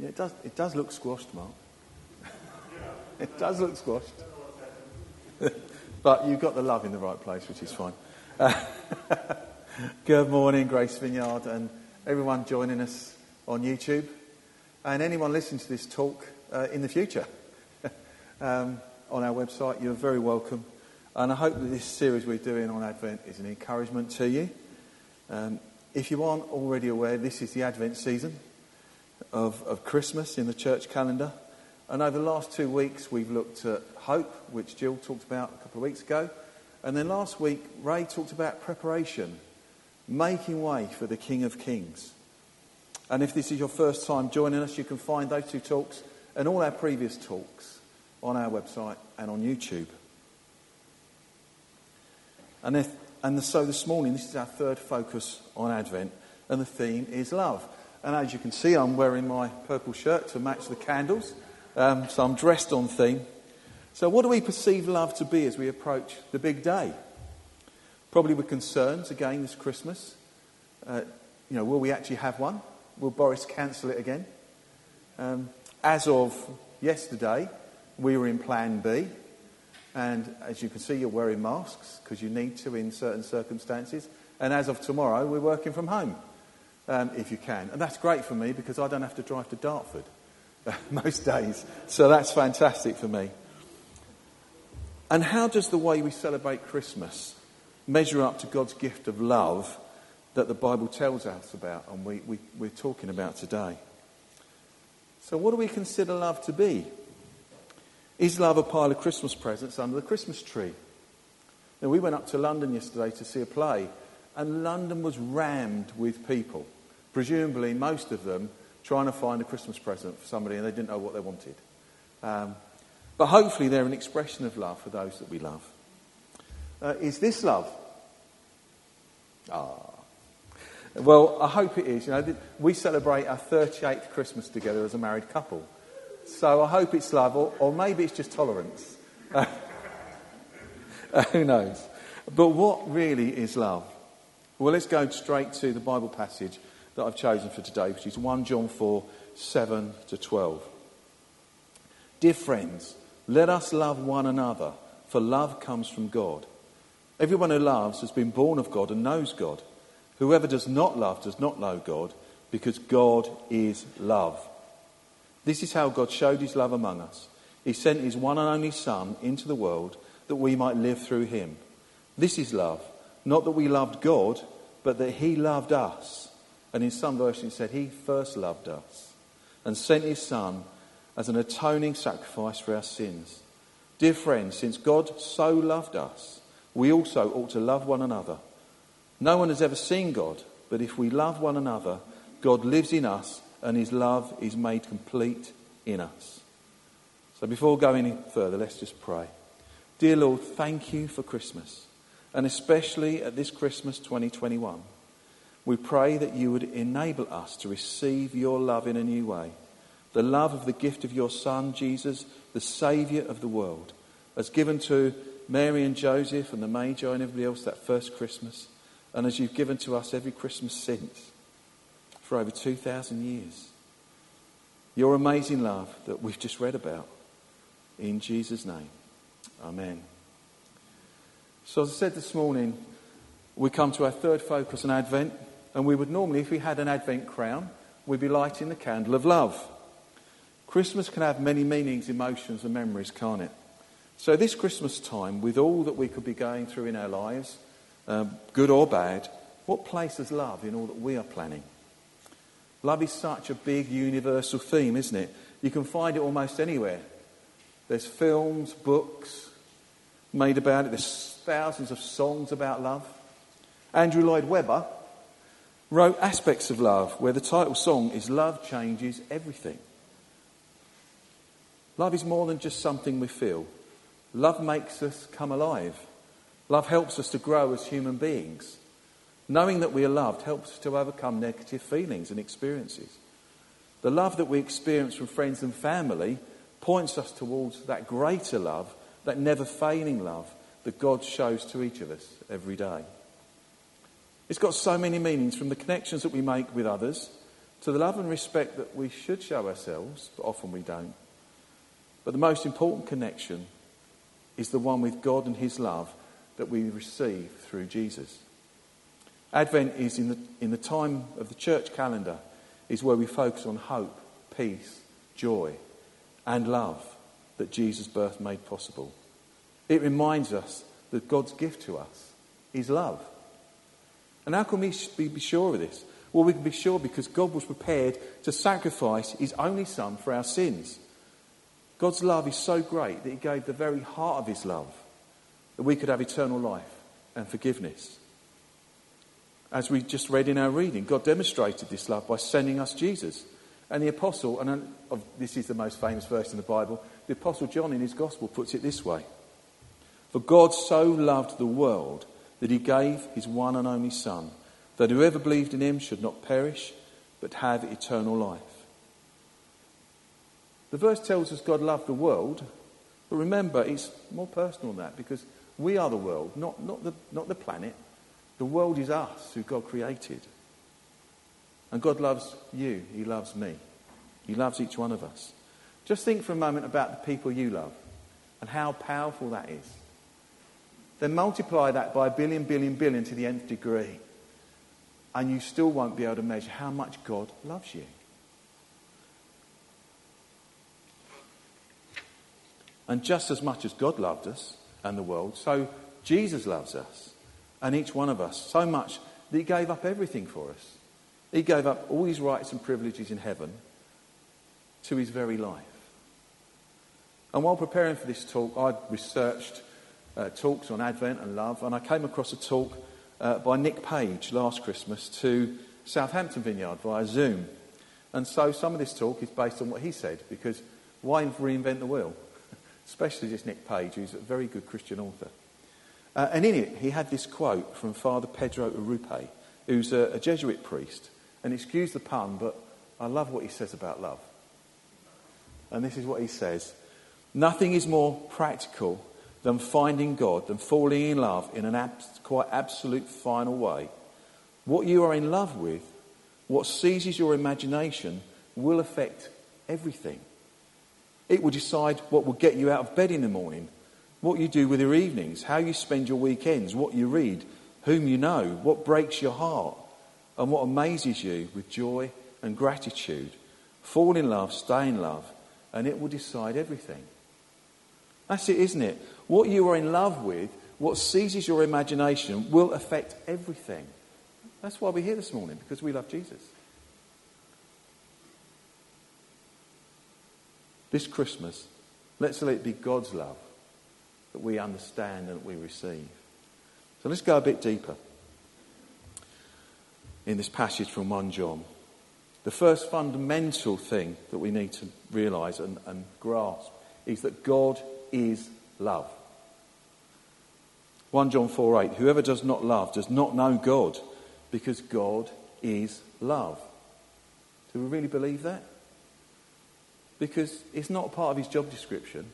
Yeah, it does, it does look squashed, Mark. it does look squashed. but you've got the love in the right place, which is fine. good morning, Grace Vineyard, and everyone joining us on YouTube, and anyone listening to this talk uh, in the future um, on our website. You're very welcome. And I hope that this series we're doing on Advent is an encouragement to you. Um, if you aren't already aware, this is the Advent season of, of Christmas in the church calendar. And over the last two weeks, we've looked at hope, which Jill talked about a couple of weeks ago. And then last week, Ray talked about preparation, making way for the King of Kings. And if this is your first time joining us, you can find those two talks and all our previous talks on our website and on YouTube. And, if, and so this morning, this is our third focus on Advent, and the theme is love. And as you can see, I'm wearing my purple shirt to match the candles. Um, so I'm dressed on theme. So, what do we perceive love to be as we approach the big day? Probably with concerns again this Christmas. Uh, you know, will we actually have one? Will Boris cancel it again? Um, as of yesterday, we were in Plan B. And as you can see, you're wearing masks because you need to in certain circumstances. And as of tomorrow, we're working from home um, if you can. And that's great for me because I don't have to drive to Dartford most days. So that's fantastic for me. And how does the way we celebrate Christmas measure up to God's gift of love that the Bible tells us about and we, we, we're talking about today? So, what do we consider love to be? Is love a pile of Christmas presents under the Christmas tree? Now, we went up to London yesterday to see a play, and London was rammed with people presumably most of them trying to find a Christmas present for somebody and they didn't know what they wanted. Um, but hopefully they're an expression of love for those that we love. Uh, is this love? Ah. Well, I hope it is. You know, we celebrate our 38th Christmas together as a married couple. So I hope it's love, or, or maybe it's just tolerance. Uh, who knows? But what really is love? Well, let's go straight to the Bible passage that I've chosen for today, which is 1 John 4 7 to 12. Dear friends, let us love one another, for love comes from God. Everyone who loves has been born of God and knows God. Whoever does not love does not know God, because God is love. This is how God showed his love among us. He sent his one and only Son into the world that we might live through him. This is love, not that we loved God, but that he loved us and in some versions, it said, He first loved us and sent His Son as an atoning sacrifice for our sins. Dear friends, since God so loved us, we also ought to love one another. No one has ever seen God, but if we love one another, God lives in us and His love is made complete in us. So before going any further, let's just pray. Dear Lord, thank you for Christmas, and especially at this Christmas 2021. We pray that you would enable us to receive your love in a new way. The love of the gift of your Son, Jesus, the Saviour of the world, as given to Mary and Joseph and the Magi and everybody else that first Christmas, and as you've given to us every Christmas since, for over 2,000 years. Your amazing love that we've just read about. In Jesus' name. Amen. So, as I said this morning, we come to our third focus on Advent. And we would normally, if we had an Advent crown, we'd be lighting the candle of love. Christmas can have many meanings, emotions, and memories, can't it? So, this Christmas time, with all that we could be going through in our lives, um, good or bad, what place is love in all that we are planning? Love is such a big universal theme, isn't it? You can find it almost anywhere. There's films, books made about it, there's thousands of songs about love. Andrew Lloyd Webber wrote aspects of love where the title song is Love Changes Everything. Love is more than just something we feel. Love makes us come alive. Love helps us to grow as human beings. Knowing that we are loved helps us to overcome negative feelings and experiences. The love that we experience from friends and family points us towards that greater love, that never failing love that God shows to each of us every day. It's got so many meanings from the connections that we make with others to the love and respect that we should show ourselves, but often we don't. But the most important connection is the one with God and His love that we receive through Jesus. Advent is in the, in the time of the church calendar, is where we focus on hope, peace, joy, and love that Jesus' birth made possible. It reminds us that God's gift to us is love. And how can we be sure of this? Well, we can be sure because God was prepared to sacrifice his only son for our sins. God's love is so great that he gave the very heart of his love that we could have eternal life and forgiveness. As we just read in our reading, God demonstrated this love by sending us Jesus. And the apostle, and uh, this is the most famous verse in the Bible, the apostle John in his gospel puts it this way For God so loved the world that he gave his one and only Son that whoever believed in him should not perish, but have eternal life. The verse tells us God loved the world, but remember, it's more personal than that because we are the world, not, not, the, not the planet. The world is us who God created. And God loves you, He loves me, He loves each one of us. Just think for a moment about the people you love and how powerful that is. Then multiply that by a billion, billion, billion to the nth degree and you still won't be able to measure how much God loves you. And just as much as God loved us and the world, so Jesus loves us and each one of us so much that he gave up everything for us. He gave up all his rights and privileges in heaven to his very life. And while preparing for this talk, I researched uh, talks on Advent and love, and I came across a talk uh, by Nick Page last Christmas to Southampton Vineyard via Zoom. And so some of this talk is based on what he said, because why reinvent the wheel? Especially this Nick Page, who's a very good Christian author. Uh, and in it, he had this quote from Father Pedro Arrupe, who's a, a Jesuit priest. And excuse the pun, but I love what he says about love. And this is what he says Nothing is more practical than finding God, than falling in love in an quite absolute final way. What you are in love with, what seizes your imagination, will affect everything. It will decide what will get you out of bed in the morning, what you do with your evenings, how you spend your weekends, what you read, whom you know, what breaks your heart, and what amazes you with joy and gratitude. Fall in love, stay in love, and it will decide everything. That's it, isn't it? What you are in love with, what seizes your imagination, will affect everything. That's why we're here this morning, because we love Jesus. This Christmas, let's let it be God's love that we understand and that we receive. So let's go a bit deeper in this passage from 1 John. The first fundamental thing that we need to realize and, and grasp is that God is love. 1 John 4 8. Whoever does not love does not know God, because God is love. Do we really believe that? Because it's not part of his job description.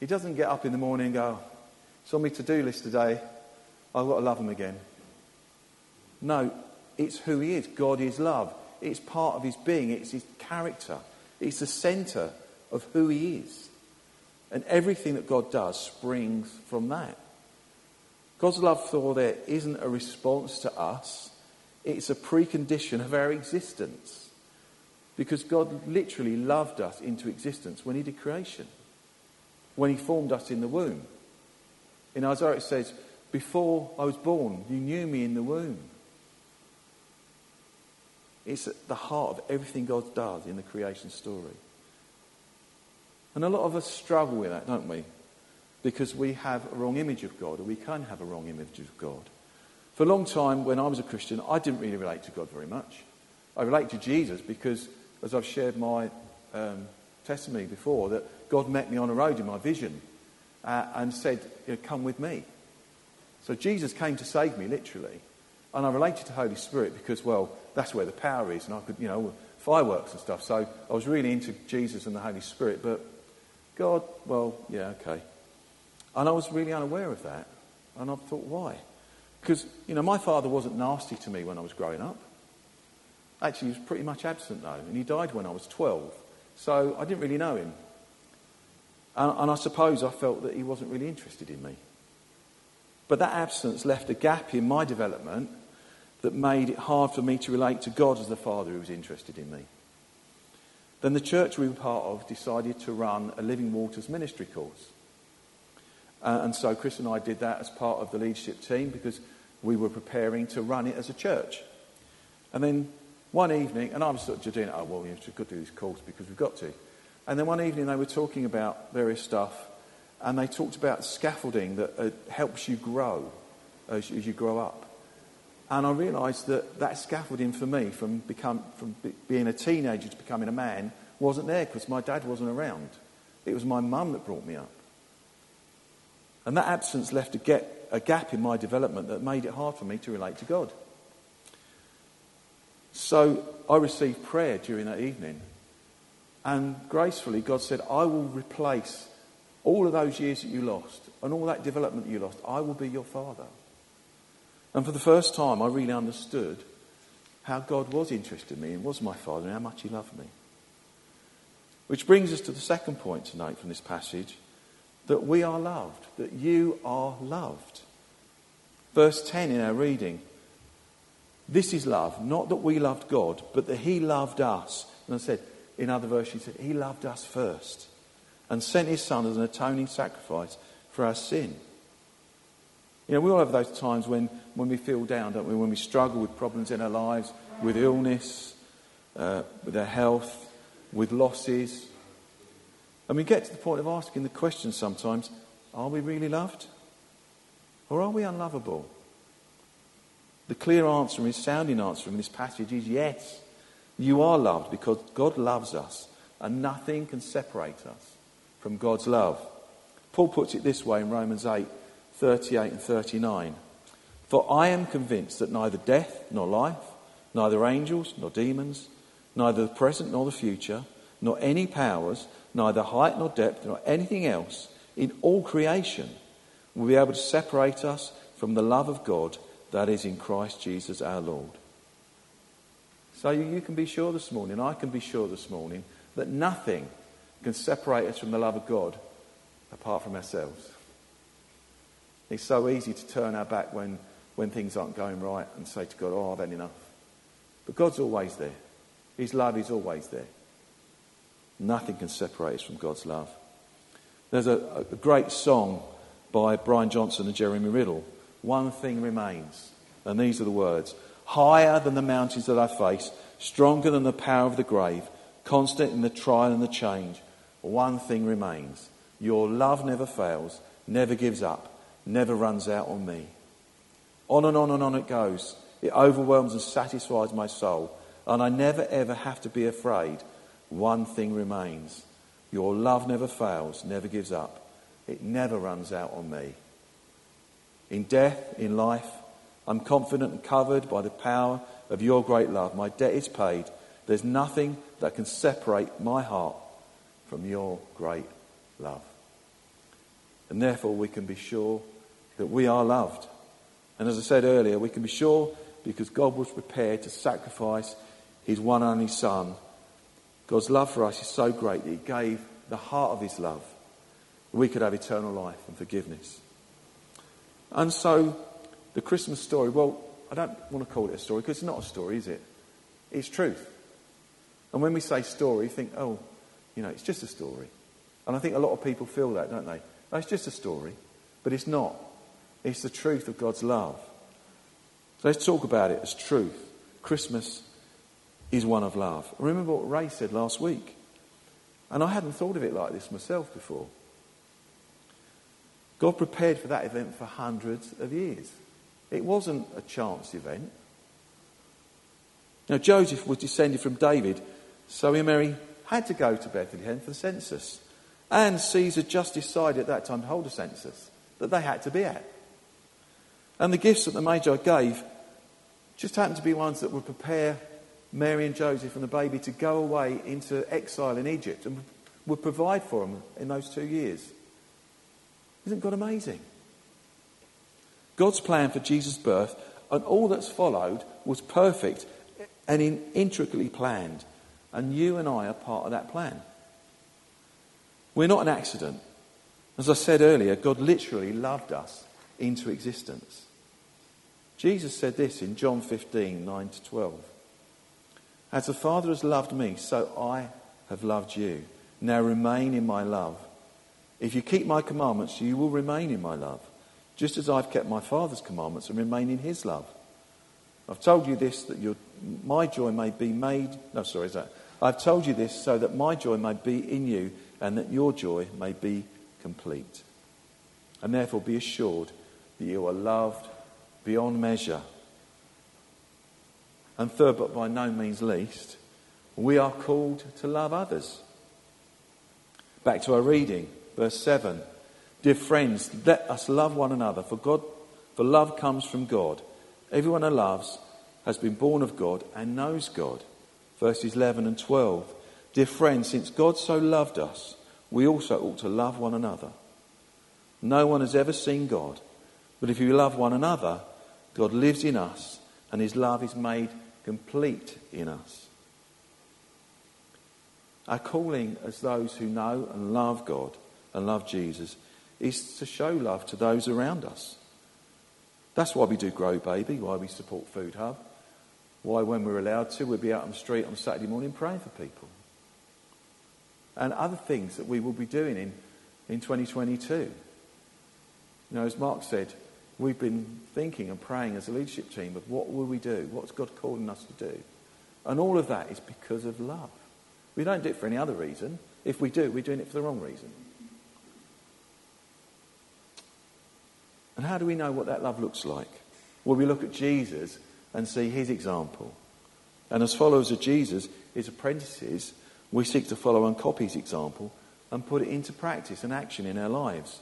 He doesn't get up in the morning and go, It's on my to do list today. I've got to love him again. No, it's who he is. God is love. It's part of his being, it's his character, it's the centre of who he is. And everything that God does springs from that. God's love for there isn't a response to us, it's a precondition of our existence. Because God literally loved us into existence when He did creation, when He formed us in the womb. In Isaiah it says, Before I was born, you knew me in the womb. It's at the heart of everything God does in the creation story. And a lot of us struggle with that, don't we? Because we have a wrong image of God, or we can have a wrong image of God. For a long time, when I was a Christian, I didn't really relate to God very much. I relate to Jesus because, as I've shared my um, testimony before, that God met me on a road in my vision uh, and said, you know, Come with me. So Jesus came to save me, literally. And I related to Holy Spirit because, well, that's where the power is. And I could, you know, fireworks and stuff. So I was really into Jesus and the Holy Spirit. But God, well, yeah, okay. And I was really unaware of that. And I thought, why? Because, you know, my father wasn't nasty to me when I was growing up. Actually, he was pretty much absent though, and he died when I was 12. So I didn't really know him. And, and I suppose I felt that he wasn't really interested in me. But that absence left a gap in my development that made it hard for me to relate to God as the Father who was interested in me. Then the church we were part of decided to run a Living Waters ministry course. Uh, and so Chris and I did that as part of the leadership team because we were preparing to run it as a church. And then one evening, and I was sort of doing, oh, well, we've got to do this course because we've got to. And then one evening they were talking about various stuff, and they talked about scaffolding that uh, helps you grow as, as you grow up. And I realised that that scaffolding for me, from, become, from being a teenager to becoming a man, wasn't there because my dad wasn't around. It was my mum that brought me up. And that absence left a, get, a gap in my development that made it hard for me to relate to God. So I received prayer during that evening. And gracefully, God said, I will replace all of those years that you lost and all that development that you lost. I will be your father. And for the first time, I really understood how God was interested in me and was my Father and how much He loved me. Which brings us to the second point tonight from this passage that we are loved, that you are loved. Verse 10 in our reading this is love, not that we loved God, but that He loved us. And I said, in other verses, He said, He loved us first and sent His Son as an atoning sacrifice for our sin. You know, we all have those times when, when we feel down, don't we? When we struggle with problems in our lives, with illness, uh, with our health, with losses. And we get to the point of asking the question sometimes are we really loved? Or are we unlovable? The clear answer, and the sounding answer from this passage is yes. You are loved because God loves us, and nothing can separate us from God's love. Paul puts it this way in Romans 8 38 and 39. For I am convinced that neither death nor life, neither angels nor demons, neither the present nor the future, nor any powers, neither height nor depth, nor anything else in all creation will be able to separate us from the love of God that is in Christ Jesus our Lord. So you can be sure this morning, I can be sure this morning, that nothing can separate us from the love of God apart from ourselves. It's so easy to turn our back when, when things aren't going right and say to God, Oh, I've had enough. But God's always there. His love is always there. Nothing can separate us from God's love. There's a, a great song by Brian Johnson and Jeremy Riddle. One thing remains. And these are the words Higher than the mountains that I face, stronger than the power of the grave, constant in the trial and the change. One thing remains. Your love never fails, never gives up never runs out on me. On and on and on it goes. It overwhelms and satisfies my soul. And I never ever have to be afraid. One thing remains. Your love never fails, never gives up. It never runs out on me. In death, in life, I'm confident and covered by the power of your great love. My debt is paid. There's nothing that can separate my heart from your great love. And therefore, we can be sure that we are loved. And as I said earlier, we can be sure because God was prepared to sacrifice his one and only Son. God's love for us is so great that he gave the heart of his love. We could have eternal life and forgiveness. And so, the Christmas story, well, I don't want to call it a story because it's not a story, is it? It's truth. And when we say story, think, oh, you know, it's just a story. And I think a lot of people feel that, don't they? No, it's just a story. But it's not. It's the truth of God's love. So let's talk about it as truth. Christmas is one of love. Remember what Ray said last week. And I hadn't thought of it like this myself before. God prepared for that event for hundreds of years. It wasn't a chance event. Now, Joseph was descended from David, so he and Mary had to go to Bethlehem for the census. And Caesar just decided at that time to hold a census that they had to be at. And the gifts that the Magi gave just happened to be ones that would prepare Mary and Joseph and the baby to go away into exile in Egypt and would provide for them in those two years. Isn't God amazing? God's plan for Jesus' birth and all that's followed was perfect and in, intricately planned. And you and I are part of that plan. We're not an accident. As I said earlier, God literally loved us into existence. Jesus said this in John 15 9 to 12. As the Father has loved me, so I have loved you. Now remain in my love. If you keep my commandments, you will remain in my love, just as I've kept my Father's commandments and remain in his love. I've told you this that your, my joy may be made. No, sorry, is that? I've told you this so that my joy may be in you and that your joy may be complete. And therefore be assured that you are loved beyond measure. And third, but by no means least, we are called to love others. Back to our reading, verse 7. Dear friends, let us love one another, for God, for love comes from God. Everyone who loves has been born of God and knows God. Verses 11 and 12. Dear friends, since God so loved us, we also ought to love one another. No one has ever seen God, but if we love one another, God lives in us and his love is made complete in us. Our calling as those who know and love God and love Jesus is to show love to those around us. That's why we do Grow Baby, why we support Food Hub, why, when we're allowed to, we'll be out on the street on Saturday morning praying for people. And other things that we will be doing in, in 2022. You know, as Mark said, we've been thinking and praying as a leadership team of what will we do? What's God calling us to do? And all of that is because of love. We don't do it for any other reason. If we do, we're doing it for the wrong reason. And how do we know what that love looks like? Well, we look at Jesus and see his example. And as followers of Jesus, his apprentices, we seek to follow and copy his example and put it into practice and action in our lives.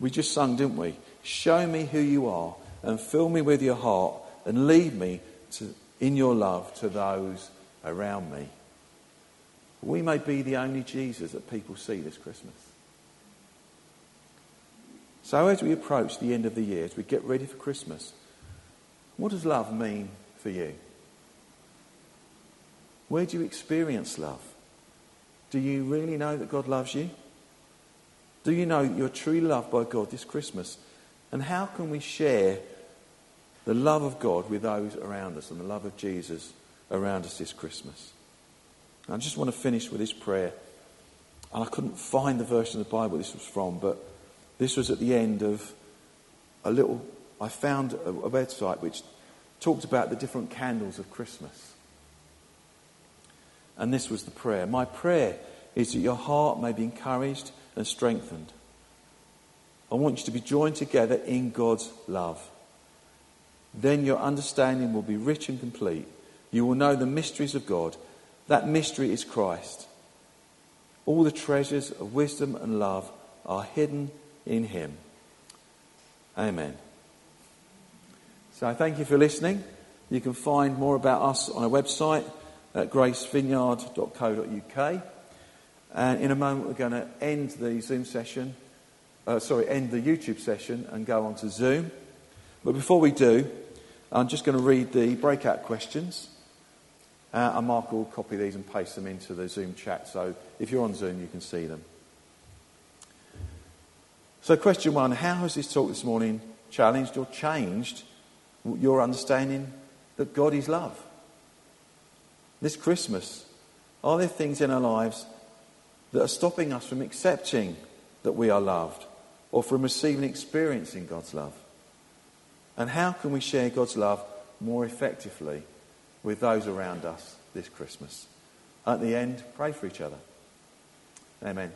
We just sung, didn't we? Show me who you are and fill me with your heart and lead me to, in your love to those around me. We may be the only Jesus that people see this Christmas. So, as we approach the end of the year, as we get ready for Christmas, what does love mean for you? Where do you experience love? Do you really know that God loves you? Do you know you're truly loved by God this Christmas? And how can we share the love of God with those around us and the love of Jesus around us this Christmas? I just want to finish with this prayer. And I couldn't find the version of the Bible this was from, but this was at the end of a little, I found a, a website which talked about the different candles of Christmas. And this was the prayer. My prayer is that your heart may be encouraged and strengthened. I want you to be joined together in God's love. Then your understanding will be rich and complete. You will know the mysteries of God. That mystery is Christ. All the treasures of wisdom and love are hidden in him. Amen. So thank you for listening. You can find more about us on our website at gracevineyard.co.uk. And in a moment, we're going to end the Zoom session, uh, sorry, end the YouTube session and go on to Zoom. But before we do, I'm just going to read the breakout questions. Uh, and Mark will copy these and paste them into the Zoom chat. So if you're on Zoom, you can see them. So, question one How has this talk this morning challenged or changed your understanding that God is love? This Christmas, are there things in our lives that are stopping us from accepting that we are loved or from receiving and experiencing God's love? And how can we share God's love more effectively with those around us this Christmas? At the end, pray for each other. Amen.